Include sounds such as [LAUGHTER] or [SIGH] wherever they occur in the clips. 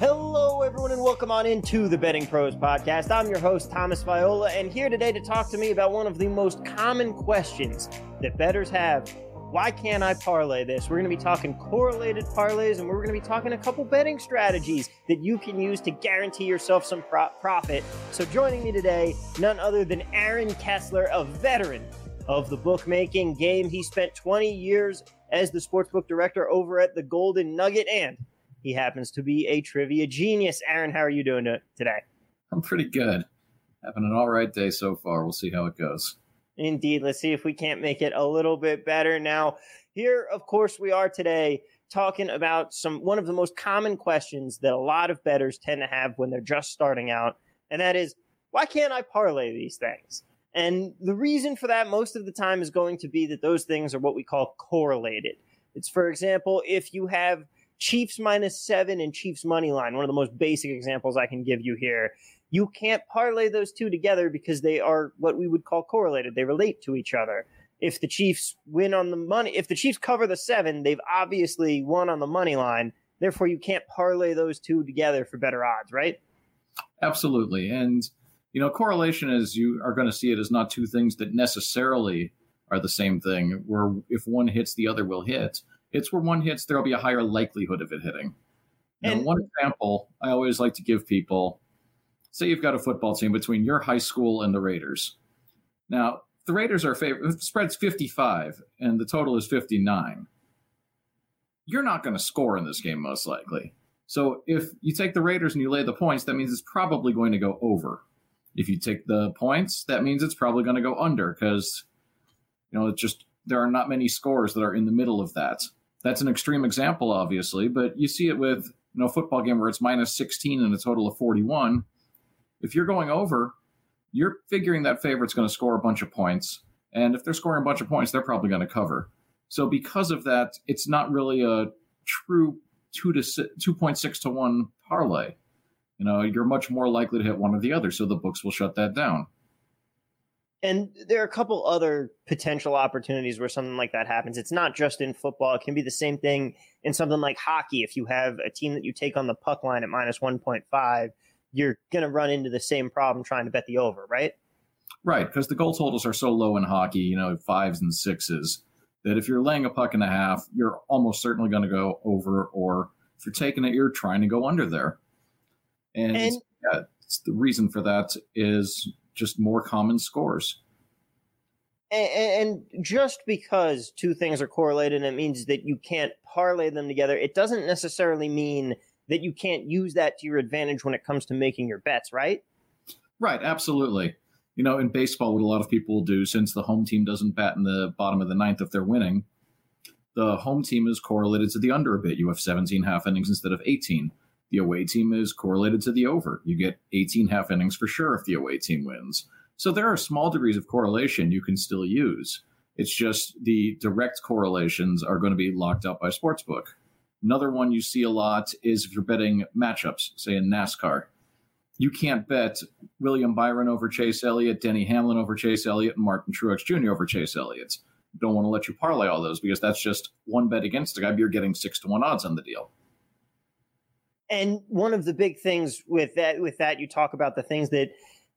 Hello, everyone, and welcome on into the Betting Pros podcast. I'm your host, Thomas Viola, and here today to talk to me about one of the most common questions that bettors have. Why can't I parlay this? We're going to be talking correlated parlays, and we're going to be talking a couple betting strategies that you can use to guarantee yourself some pro- profit. So, joining me today, none other than Aaron Kessler, a veteran of the bookmaking game. He spent 20 years as the sportsbook director over at the Golden Nugget, and he happens to be a trivia genius. Aaron, how are you doing today? I'm pretty good. Having an all right day so far. We'll see how it goes. Indeed. Let's see if we can't make it a little bit better. Now, here, of course, we are today talking about some one of the most common questions that a lot of bettors tend to have when they're just starting out, and that is, why can't I parlay these things? And the reason for that most of the time is going to be that those things are what we call correlated. It's, for example, if you have Chiefs minus seven and Chiefs money line, one of the most basic examples I can give you here. You can't parlay those two together because they are what we would call correlated. They relate to each other. If the Chiefs win on the money, if the Chiefs cover the seven, they've obviously won on the money line. Therefore, you can't parlay those two together for better odds, right? Absolutely. And, you know, correlation is you are going to see it as not two things that necessarily are the same thing, where if one hits, the other will hit. It's where one hits, there'll be a higher likelihood of it hitting. And know, one example I always like to give people say you've got a football team between your high school and the Raiders. Now, the Raiders are favorite, spread's 55 and the total is 59. You're not going to score in this game, most likely. So if you take the Raiders and you lay the points, that means it's probably going to go over. If you take the points, that means it's probably going to go under because, you know, it's just there are not many scores that are in the middle of that. That's an extreme example, obviously, but you see it with you know football game where it's minus 16 and a total of 41. If you're going over, you're figuring that favorite's going to score a bunch of points, and if they're scoring a bunch of points, they're probably going to cover. So because of that, it's not really a true two to two point six to one parlay. You know, you're much more likely to hit one or the other, so the books will shut that down. And there are a couple other potential opportunities where something like that happens. It's not just in football. It can be the same thing in something like hockey. If you have a team that you take on the puck line at minus 1.5, you're going to run into the same problem trying to bet the over, right? Right, because the goal totals are so low in hockey, you know, fives and sixes, that if you're laying a puck and a half, you're almost certainly going to go over, or if you're taking it, you're trying to go under there. And, and yeah, the reason for that is just more common scores. And, and just because two things are correlated, it means that you can't parlay them together. It doesn't necessarily mean that you can't use that to your advantage when it comes to making your bets, right? Right, absolutely. You know, in baseball, what a lot of people will do, since the home team doesn't bat in the bottom of the ninth if they're winning, the home team is correlated to the under a bit. You have 17 half innings instead of 18. The away team is correlated to the over. You get 18 half innings for sure if the away team wins. So there are small degrees of correlation you can still use. It's just the direct correlations are going to be locked up by Sportsbook. Another one you see a lot is if you're betting matchups, say in NASCAR. You can't bet William Byron over Chase Elliott, Denny Hamlin over Chase Elliott, and Martin Truex Jr. over Chase Elliott. Don't want to let you parlay all those because that's just one bet against the guy. You're getting six to one odds on the deal. And one of the big things with that, with that, you talk about the things that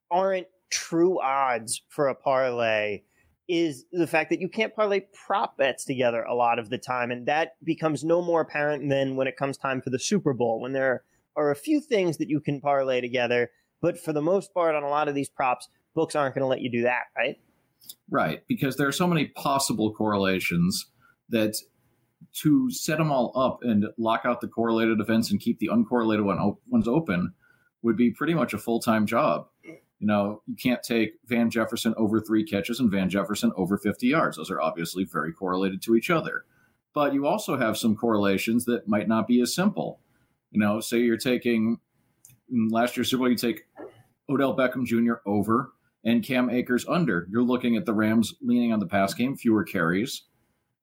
aren't true odds for a parlay is the fact that you can't parlay prop bets together a lot of the time. And that becomes no more apparent than when it comes time for the Super Bowl, when there are a few things that you can parlay together. But for the most part, on a lot of these props, books aren't going to let you do that, right? Right. Because there are so many possible correlations that to set them all up and lock out the correlated events and keep the uncorrelated one, ones open would be pretty much a full time job. You know, you can't take Van Jefferson over three catches and Van Jefferson over 50 yards. Those are obviously very correlated to each other. But you also have some correlations that might not be as simple. You know, say you're taking last year's Super Bowl, you take Odell Beckham Jr. over and Cam Akers under. You're looking at the Rams leaning on the pass game, fewer carries.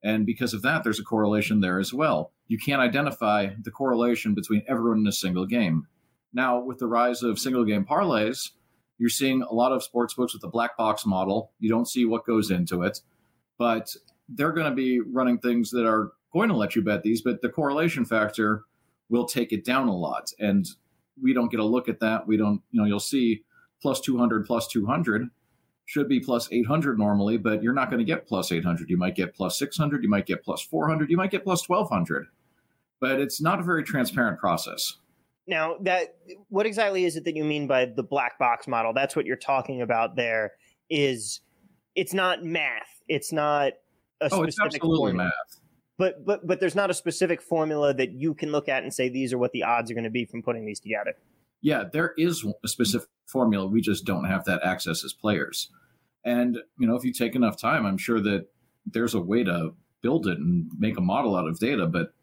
And because of that, there's a correlation there as well. You can't identify the correlation between everyone in a single game. Now, with the rise of single game parlays, you're seeing a lot of sports books with the black box model. You don't see what goes into it, but they're going to be running things that are going to let you bet these, but the correlation factor will take it down a lot. And we don't get a look at that. We don't, you know, you'll see plus 200, plus 200 should be plus 800 normally, but you're not going to get plus 800. You might get plus 600, you might get plus 400, you might get plus 1200. But it's not a very transparent process. Now, that what exactly is it that you mean by the black box model? That's what you're talking about there is it's not math. It's not a oh, it's absolutely formula. math. But but but there's not a specific formula that you can look at and say these are what the odds are going to be from putting these together. Yeah, there is a specific formula. We just don't have that access as players. And you know, if you take enough time, I'm sure that there's a way to build it and make a model out of data. But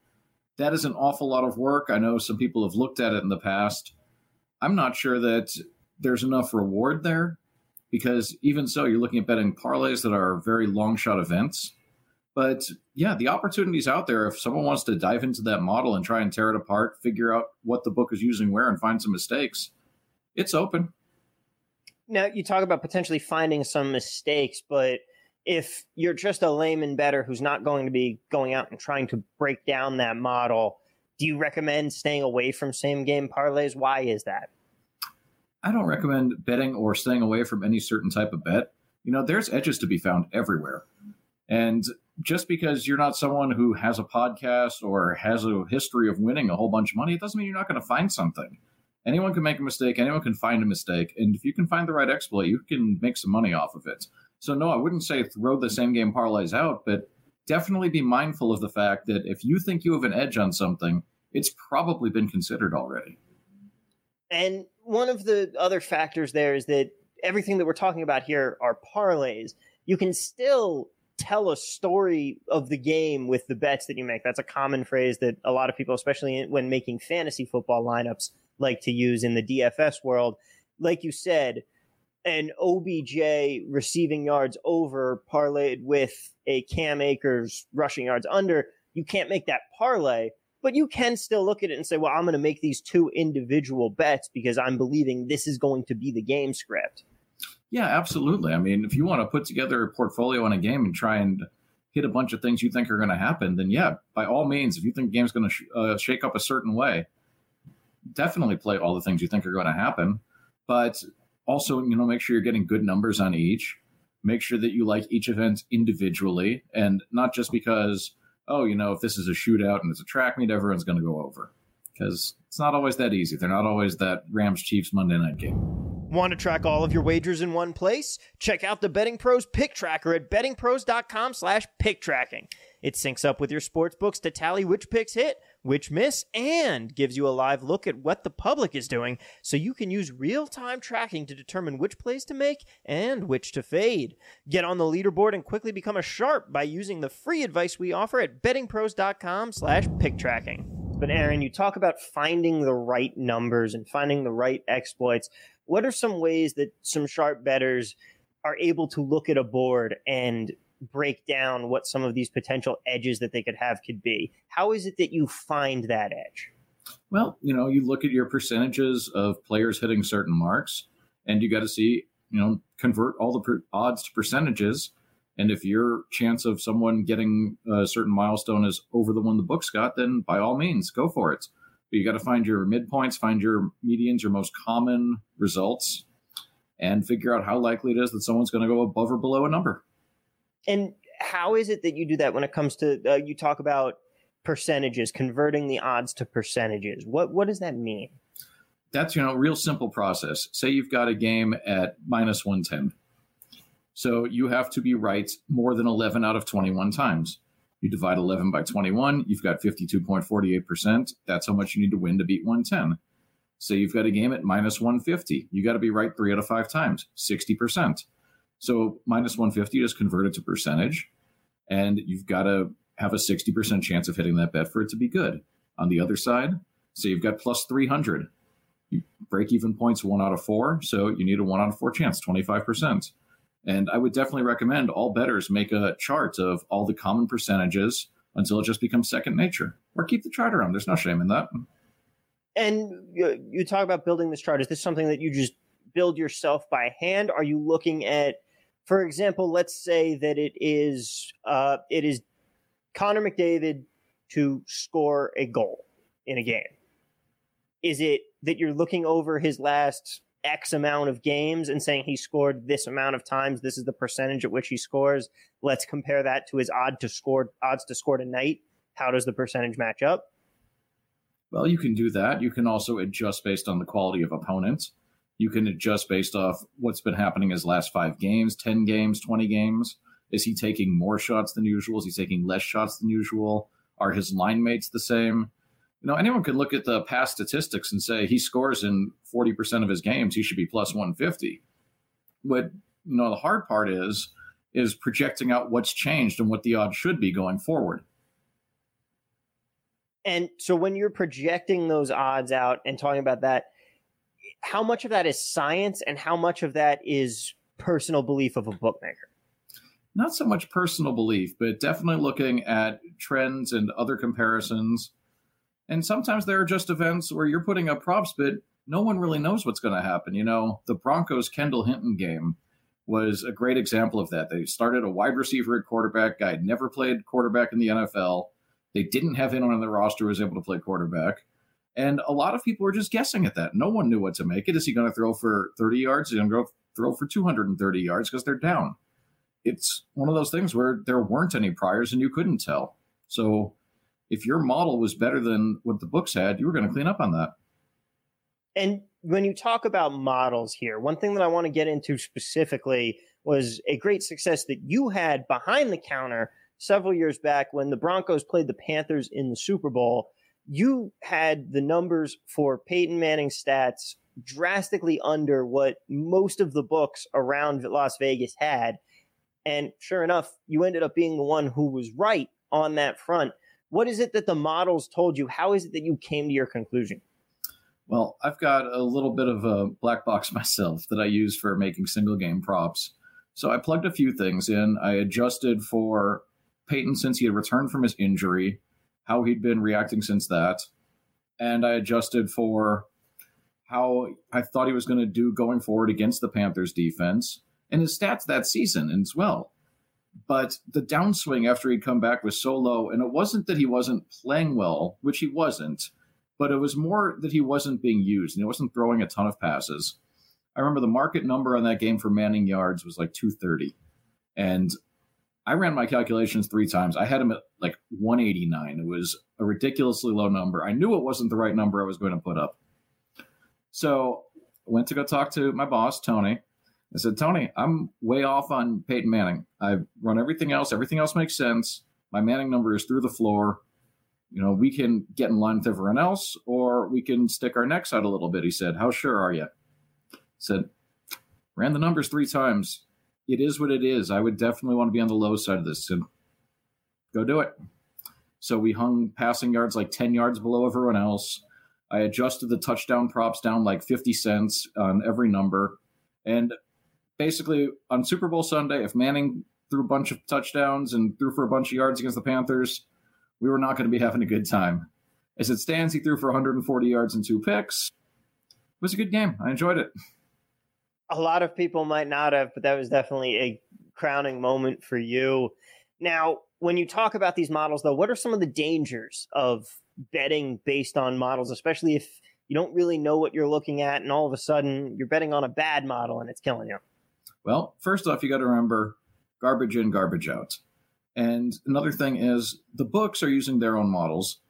that is an awful lot of work. I know some people have looked at it in the past. I'm not sure that there's enough reward there because even so, you're looking at betting parlays that are very long shot events. But yeah, the opportunities out there. If someone wants to dive into that model and try and tear it apart, figure out what the book is using where, and find some mistakes, it's open. Now, you talk about potentially finding some mistakes, but if you're just a layman better who's not going to be going out and trying to break down that model, do you recommend staying away from same game parlays? Why is that? I don't recommend betting or staying away from any certain type of bet. You know, there's edges to be found everywhere. And just because you're not someone who has a podcast or has a history of winning a whole bunch of money, it doesn't mean you're not going to find something. Anyone can make a mistake, anyone can find a mistake. And if you can find the right exploit, you can make some money off of it. So, no, I wouldn't say throw the same game parlays out, but definitely be mindful of the fact that if you think you have an edge on something, it's probably been considered already. And one of the other factors there is that everything that we're talking about here are parlays. You can still tell a story of the game with the bets that you make. That's a common phrase that a lot of people, especially when making fantasy football lineups, like to use in the DFS world. Like you said, an OBJ receiving yards over parlayed with a Cam Akers rushing yards under, you can't make that parlay but you can still look at it and say, well, I'm going to make these two individual bets because I'm believing this is going to be the game script. Yeah, absolutely. I mean, if you want to put together a portfolio on a game and try and hit a bunch of things you think are going to happen, then yeah, by all means, if you think the game's going to sh- uh, shake up a certain way, definitely play all the things you think are going to happen. But also, you know, make sure you're getting good numbers on each. Make sure that you like each event individually and not just because oh, you know, if this is a shootout and it's a track meet, everyone's going to go over. Because it's not always that easy. They're not always that Rams Chiefs Monday night game. Want to track all of your wagers in one place? Check out the Betting Pros Pick Tracker at bettingpros.com slash pick tracking. It syncs up with your sports books to tally which picks hit which miss, and gives you a live look at what the public is doing so you can use real time tracking to determine which plays to make and which to fade. Get on the leaderboard and quickly become a sharp by using the free advice we offer at bettingpros.com slash pick tracking. But Aaron, you talk about finding the right numbers and finding the right exploits. What are some ways that some sharp betters are able to look at a board and break down what some of these potential edges that they could have could be. How is it that you find that edge? Well, you know, you look at your percentages of players hitting certain marks, and you got to see, you know, convert all the per- odds to percentages. And if your chance of someone getting a certain milestone is over the one the books got, then by all means, go for it. But you got to find your midpoints, find your medians, your most common results, and figure out how likely it is that someone's going to go above or below a number. And how is it that you do that when it comes to uh, you talk about percentages, converting the odds to percentages? What what does that mean? That's you know real simple process. Say you've got a game at minus one ten, so you have to be right more than eleven out of twenty one times. You divide eleven by twenty one, you've got fifty two point forty eight percent. That's how much you need to win to beat one ten. Say you've got a game at minus one fifty, you got to be right three out of five times, sixty percent. So minus 150 is converted to percentage, and you've got to have a 60% chance of hitting that bet for it to be good. On the other side, say you've got plus 300. You break even points one out of four, so you need a one out of four chance, 25%. And I would definitely recommend all bettors make a chart of all the common percentages until it just becomes second nature. Or keep the chart around. There's no shame in that. And you, you talk about building this chart. Is this something that you just build yourself by hand? Are you looking at for example, let's say that it is uh, it is Connor McDavid to score a goal in a game. Is it that you're looking over his last X amount of games and saying he scored this amount of times? This is the percentage at which he scores. Let's compare that to his odd to score odds to score tonight. How does the percentage match up? Well, you can do that. You can also adjust based on the quality of opponents. You can adjust based off what's been happening his last five games, 10 games, 20 games. Is he taking more shots than usual? Is he taking less shots than usual? Are his line mates the same? You know, anyone could look at the past statistics and say he scores in 40% of his games, he should be plus 150. But, you know, the hard part is, is projecting out what's changed and what the odds should be going forward. And so when you're projecting those odds out and talking about that, how much of that is science and how much of that is personal belief of a bookmaker? Not so much personal belief, but definitely looking at trends and other comparisons. And sometimes there are just events where you're putting up props, but no one really knows what's going to happen. You know, the Broncos Kendall Hinton game was a great example of that. They started a wide receiver at quarterback, guy never played quarterback in the NFL. They didn't have anyone on the roster who was able to play quarterback. And a lot of people were just guessing at that. No one knew what to make it. Is he going to throw for 30 yards? Is he going to throw for 230 yards because they're down? It's one of those things where there weren't any priors and you couldn't tell. So if your model was better than what the books had, you were going to clean up on that. And when you talk about models here, one thing that I want to get into specifically was a great success that you had behind the counter several years back when the Broncos played the Panthers in the Super Bowl you had the numbers for Peyton Manning stats drastically under what most of the books around Las Vegas had. And sure enough, you ended up being the one who was right on that front. What is it that the models told you? How is it that you came to your conclusion? Well, I've got a little bit of a black box [LAUGHS] myself that I use for making single game props. So I plugged a few things in. I adjusted for Peyton since he had returned from his injury how he'd been reacting since that, and I adjusted for how I thought he was going to do going forward against the Panthers defense and his stats that season as well. But the downswing after he'd come back was so low, and it wasn't that he wasn't playing well, which he wasn't, but it was more that he wasn't being used and he wasn't throwing a ton of passes. I remember the market number on that game for Manning yards was like 230. And I ran my calculations three times. I had him at like 189. It was a ridiculously low number. I knew it wasn't the right number I was going to put up. So I went to go talk to my boss, Tony. I said, Tony, I'm way off on Peyton Manning. I've run everything else. Everything else makes sense. My Manning number is through the floor. You know, we can get in line with everyone else, or we can stick our necks out a little bit. He said, How sure are you? I said, Ran the numbers three times it is what it is. I would definitely want to be on the low side of this. and go do it. So we hung passing yards like 10 yards below everyone else. I adjusted the touchdown props down like 50 cents on every number. And basically, on Super Bowl Sunday, if Manning threw a bunch of touchdowns and threw for a bunch of yards against the Panthers, we were not going to be having a good time. As it stands, he threw for 140 yards and two picks. It was a good game. I enjoyed it a lot of people might not have, but that was definitely a crowning moment for you. Now, when you talk about these models, though, what are some of the dangers of betting based on models, especially if you don't really know what you're looking at and all of a sudden you're betting on a bad model and it's killing you? Well, first off, you got to remember garbage in, garbage out. And another thing is the books are using their own models,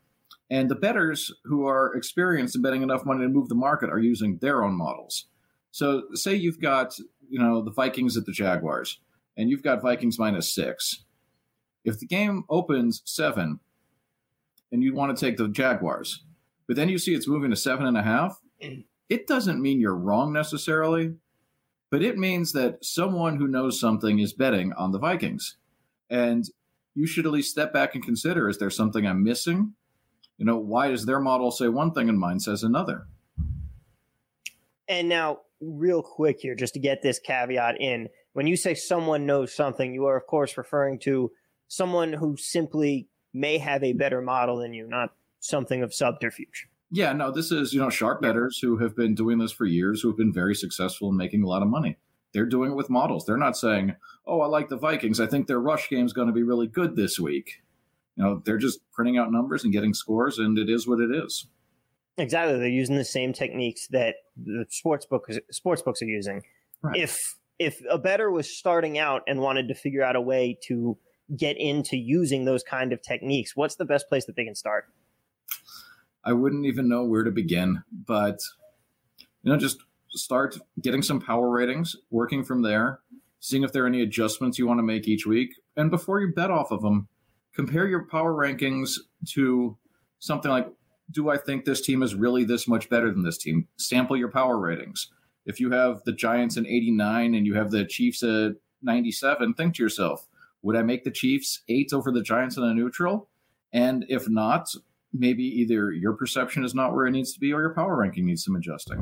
and the betters who are experienced in betting enough money to move the market are using their own models. So say you've got, you know, the Vikings at the Jaguars, and you've got Vikings minus six. If the game opens seven, and you want to take the Jaguars, but then you see it's moving to seven and a half, mm. it doesn't mean you're wrong necessarily, but it means that someone who knows something is betting on the Vikings. And you should at least step back and consider is there something I'm missing? You know, why does their model say one thing and mine says another? And now, real quick here, just to get this caveat in. When you say someone knows something, you are, of course, referring to someone who simply may have a better model than you, not something of subterfuge. Yeah, no, this is, you know, sharp betters who have been doing this for years, who have been very successful in making a lot of money. They're doing it with models. They're not saying, oh, I like the Vikings. I think their rush game is going to be really good this week. You know, they're just printing out numbers and getting scores, and it is what it is Exactly, they're using the same techniques that the sports books sports books are using. Right. If if a better was starting out and wanted to figure out a way to get into using those kind of techniques, what's the best place that they can start? I wouldn't even know where to begin, but you know, just start getting some power ratings, working from there, seeing if there are any adjustments you want to make each week, and before you bet off of them, compare your power rankings to something like do I think this team is really this much better than this team? Sample your power ratings. If you have the Giants at 89 and you have the Chiefs at 97, think to yourself, would I make the Chiefs eight over the Giants in a neutral? And if not, maybe either your perception is not where it needs to be or your power ranking needs some adjusting.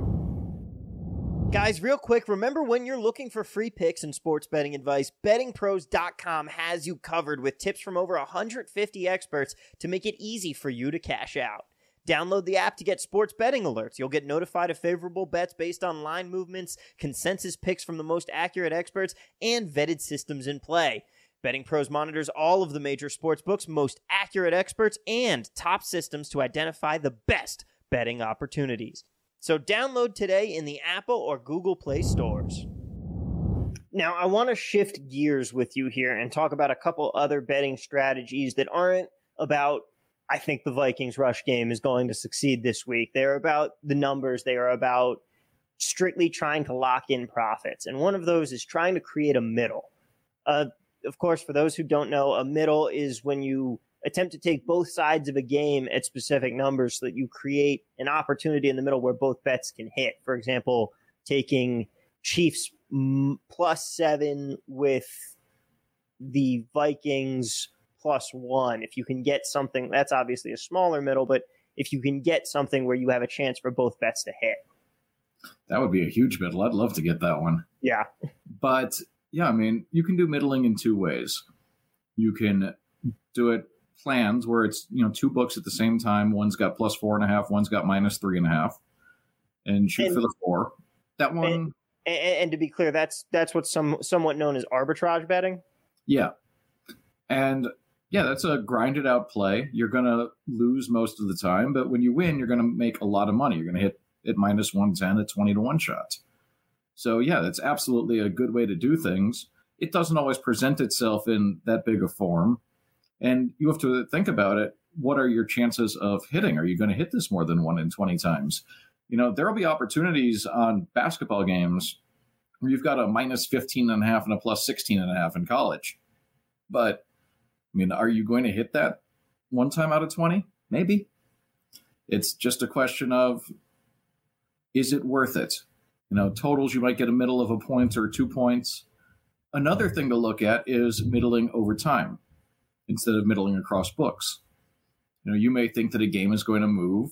Guys, real quick, remember when you're looking for free picks and sports betting advice, bettingpros.com has you covered with tips from over 150 experts to make it easy for you to cash out. Download the app to get sports betting alerts. You'll get notified of favorable bets based on line movements, consensus picks from the most accurate experts, and vetted systems in play. Betting Pros monitors all of the major sports books, most accurate experts, and top systems to identify the best betting opportunities. So download today in the Apple or Google Play stores. Now, I want to shift gears with you here and talk about a couple other betting strategies that aren't about I think the Vikings rush game is going to succeed this week. They're about the numbers, they are about strictly trying to lock in profits. And one of those is trying to create a middle. Uh, of course, for those who don't know, a middle is when you attempt to take both sides of a game at specific numbers so that you create an opportunity in the middle where both bets can hit. For example, taking Chiefs plus seven with the Vikings plus one. If you can get something, that's obviously a smaller middle, but if you can get something where you have a chance for both bets to hit. That would be a huge middle. I'd love to get that one. Yeah. But yeah, I mean, you can do middling in two ways. You can do it plans where it's, you know, two books at the same time. One's got plus four and a half, one's got minus three and a half, and shoot and, for the four. That one. And, and, and to be clear, that's that's what's some somewhat known as arbitrage betting. Yeah. And yeah, that's a grinded out play. You're going to lose most of the time, but when you win, you're going to make a lot of money. You're going to hit at minus 110 at 20 to 1 shot. So, yeah, that's absolutely a good way to do things. It doesn't always present itself in that big a form. And you have to think about it. What are your chances of hitting? Are you going to hit this more than one in 20 times? You know, there will be opportunities on basketball games where you've got a minus 15 and a half and a plus 16 and a half in college. But I mean, are you going to hit that one time out of 20? Maybe. It's just a question of is it worth it? You know, totals, you might get a middle of a point or two points. Another thing to look at is middling over time instead of middling across books. You know, you may think that a game is going to move,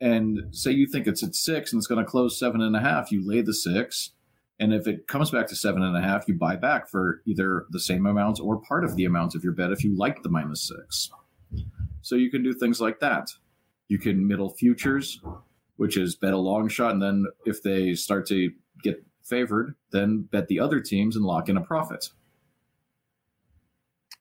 and say you think it's at six and it's going to close seven and a half. You lay the six, and if it comes back to seven and a half, you buy back for either the same amount or part of the amount of your bet if you like the minus six. So you can do things like that. You can middle futures, which is bet a long shot, and then if they start to get favored, then bet the other teams and lock in a profit.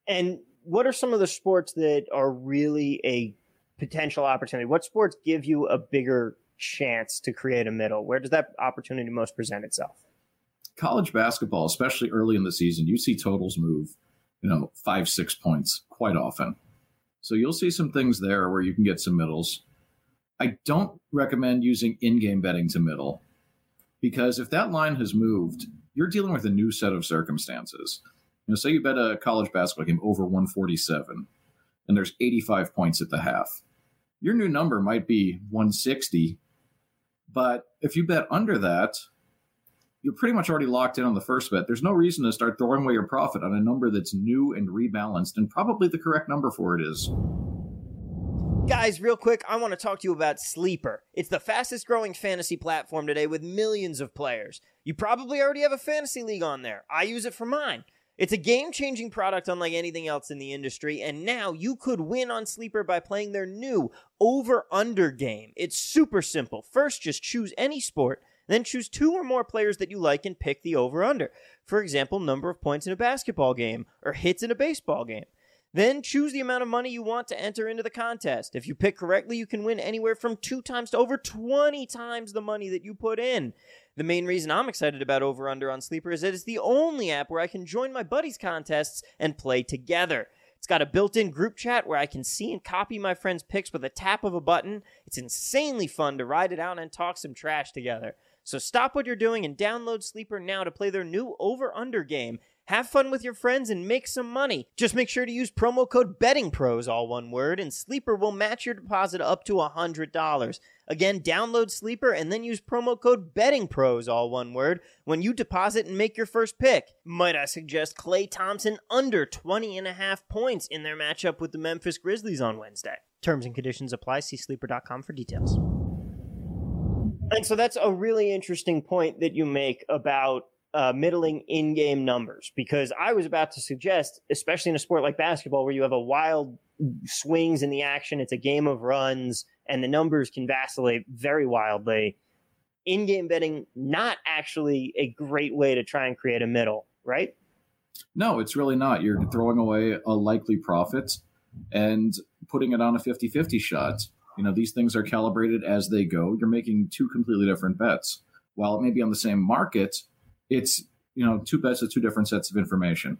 And what are some of the sports that are really a potential opportunity? What sports give you a bigger chance to create a middle? Where does that opportunity most present itself? college basketball, especially early in the season, you see totals move, you know, five, six points quite often. So you'll see some things there where you can get some middles. I don't recommend using in game betting to middle because if that line has moved, you're dealing with a new set of circumstances. You know, say you bet a college basketball game over 147 and there's 85 points at the half. Your new number might be 160, but if you bet under that, you're pretty much already locked in on the first bet. There's no reason to start throwing away your profit on a number that's new and rebalanced, and probably the correct number for it is. Guys, real quick, I want to talk to you about Sleeper. It's the fastest growing fantasy platform today with millions of players. You probably already have a fantasy league on there. I use it for mine. It's a game changing product unlike anything else in the industry, and now you could win on Sleeper by playing their new over under game. It's super simple. First, just choose any sport then choose two or more players that you like and pick the over under. For example, number of points in a basketball game or hits in a baseball game. Then choose the amount of money you want to enter into the contest. If you pick correctly, you can win anywhere from two times to over 20 times the money that you put in. The main reason I'm excited about Over Under on Sleeper is that it's the only app where I can join my buddies' contests and play together. It's got a built in group chat where I can see and copy my friends' picks with a tap of a button. It's insanely fun to ride it out and talk some trash together. So stop what you're doing and download Sleeper now to play their new over under game. Have fun with your friends and make some money. Just make sure to use promo code BettingPros, all one word, and Sleeper will match your deposit up to $100. Again, download Sleeper and then use promo code BettingPros, all one word, when you deposit and make your first pick. Might I suggest Klay Thompson under 20 and a half points in their matchup with the Memphis Grizzlies on Wednesday. Terms and conditions apply. See sleeper.com for details. And so that's a really interesting point that you make about uh, middling in-game numbers because I was about to suggest, especially in a sport like basketball where you have a wild swings in the action, it's a game of runs, and the numbers can vacillate very wildly. In-game betting not actually a great way to try and create a middle, right? No, it's really not. You're throwing away a likely profit and putting it on a 50-50 shot. You know, these things are calibrated as they go. You're making two completely different bets. While it may be on the same market, it's you know two bets with two different sets of information.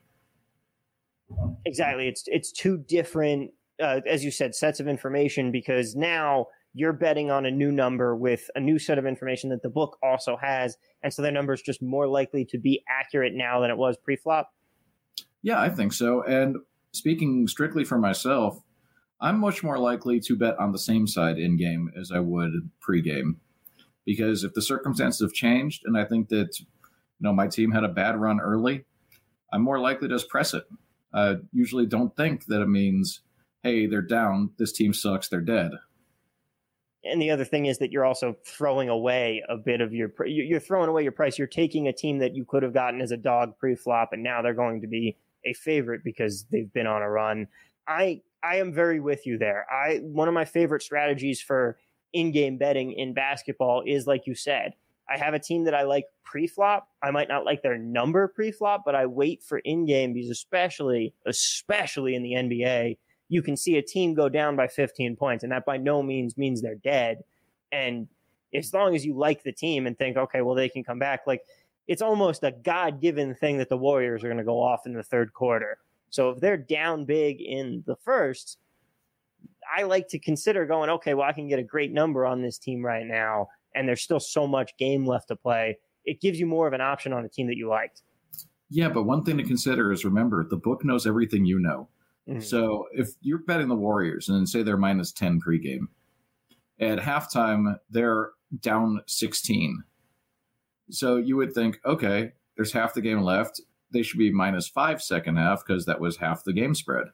Exactly, it's it's two different, uh, as you said, sets of information because now you're betting on a new number with a new set of information that the book also has, and so their number is just more likely to be accurate now than it was pre-flop. Yeah, I think so. And speaking strictly for myself, I'm much more likely to bet on the same side in game as I would pre-game because if the circumstances have changed, and I think that know, my team had a bad run early, I'm more likely to just press it. I usually don't think that it means, hey, they're down, this team sucks, they're dead. And the other thing is that you're also throwing away a bit of your you're throwing away your price. You're taking a team that you could have gotten as a dog pre-flop, and now they're going to be a favorite because they've been on a run. I I am very with you there. I one of my favorite strategies for in-game betting in basketball is like you said, I have a team that I like pre-flop. I might not like their number pre-flop, but I wait for in-game because especially, especially in the NBA, you can see a team go down by 15 points, and that by no means means they're dead. And as long as you like the team and think, okay, well they can come back, like it's almost a God-given thing that the Warriors are going to go off in the third quarter. So if they're down big in the first, I like to consider going, okay, well I can get a great number on this team right now and there's still so much game left to play, it gives you more of an option on a team that you liked. Yeah, but one thing to consider is remember the book knows everything you know. Mm-hmm. So if you're betting the Warriors and say they're minus 10 pregame, at halftime they're down 16. So you would think, okay, there's half the game left. They should be minus five second half because that was half the game spread.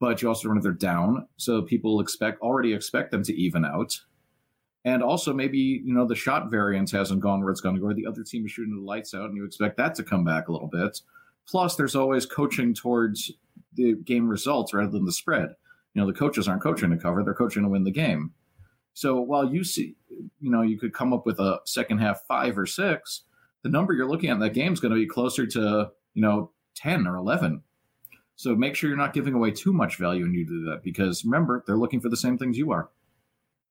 But you also if they're down, so people expect already expect them to even out. And also, maybe you know the shot variance hasn't gone where it's going to go. The other team is shooting the lights out, and you expect that to come back a little bit. Plus, there's always coaching towards the game results rather than the spread. You know, the coaches aren't coaching to cover; they're coaching to win the game. So while you see, you know, you could come up with a second half five or six, the number you're looking at in that game is going to be closer to you know ten or eleven. So make sure you're not giving away too much value when you do that, because remember, they're looking for the same things you are.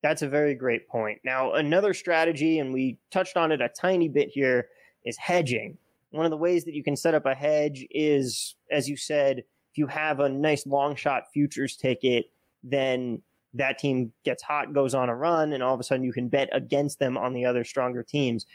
That's a very great point. Now, another strategy, and we touched on it a tiny bit here, is hedging. One of the ways that you can set up a hedge is, as you said, if you have a nice long shot futures ticket, then that team gets hot, goes on a run, and all of a sudden you can bet against them on the other stronger teams.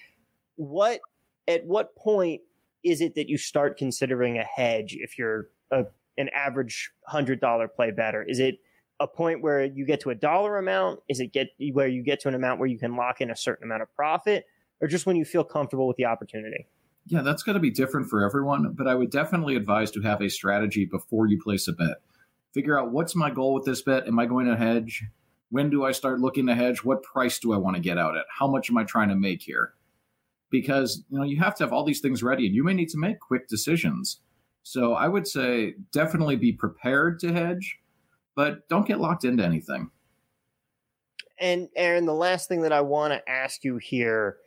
What at what point is it that you start considering a hedge if you're a, an average hundred dollar play better? Is it a point where you get to a dollar amount? Is it get where you get to an amount where you can lock in a certain amount of profit, or just when you feel comfortable with the opportunity? Yeah, that's going to be different for everyone, but I would definitely advise to have a strategy before you place a bet. Figure out what's my goal with this bet? Am I going to hedge? When do I start looking to hedge? What price do I want to get out at? How much am I trying to make here? Because, you know, you have to have all these things ready and you may need to make quick decisions. So I would say definitely be prepared to hedge, but don't get locked into anything. And Aaron, the last thing that I want to ask you here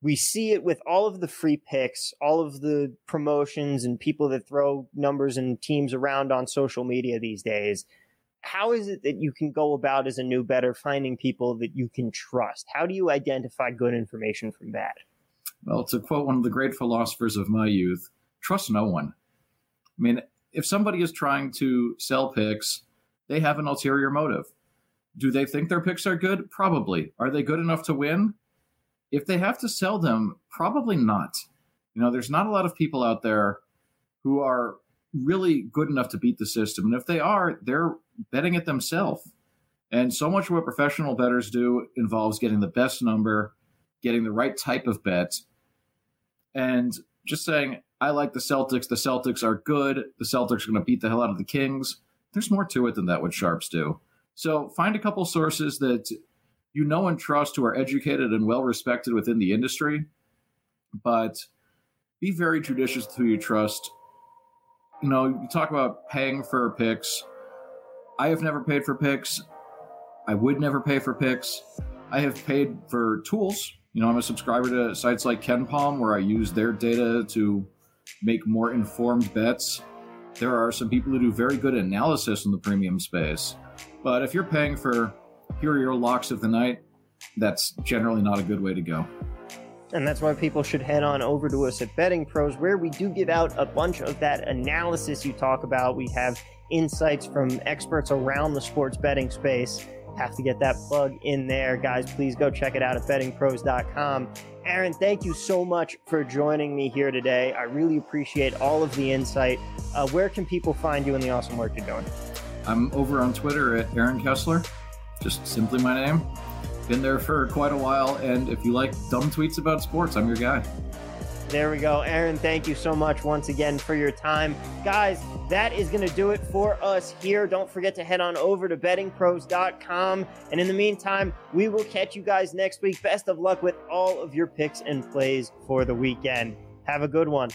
we see it with all of the free picks, all of the promotions, and people that throw numbers and teams around on social media these days. How is it that you can go about as a new better finding people that you can trust? How do you identify good information from bad? Well, to quote one of the great philosophers of my youth, trust no one. I mean, if somebody is trying to sell picks, they have an ulterior motive. Do they think their picks are good? Probably. Are they good enough to win? If they have to sell them, probably not. You know, there's not a lot of people out there who are really good enough to beat the system. And if they are, they're betting it themselves. And so much of what professional bettors do involves getting the best number, getting the right type of bet, and just saying, I like the Celtics. The Celtics are good. The Celtics are going to beat the hell out of the Kings. There's more to it than that, what sharps do. So find a couple sources that you know and trust who are educated and well respected within the industry, but be very judicious with who you trust. You know, you talk about paying for picks. I have never paid for picks. I would never pay for picks. I have paid for tools. You know, I'm a subscriber to sites like KenPom where I use their data to make more informed bets. There are some people who do very good analysis in the premium space. But if you're paying for here are your locks of the night, that's generally not a good way to go. And that's why people should head on over to us at Betting Pros, where we do give out a bunch of that analysis you talk about. We have insights from experts around the sports betting space. Have to get that plug in there. Guys, please go check it out at bettingpros.com. Aaron, thank you so much for joining me here today. I really appreciate all of the insight. Uh, where can people find you and the awesome work you're doing? I'm over on Twitter at Aaron Kessler just simply my name. Been there for quite a while, and if you like dumb tweets about sports, I'm your guy. There we go. Aaron, thank you so much once again for your time. Guys, that is going to do it for us here. Don't forget to head on over to bettingpros.com. And in the meantime, we will catch you guys next week. Best of luck with all of your picks and plays for the weekend. Have a good one.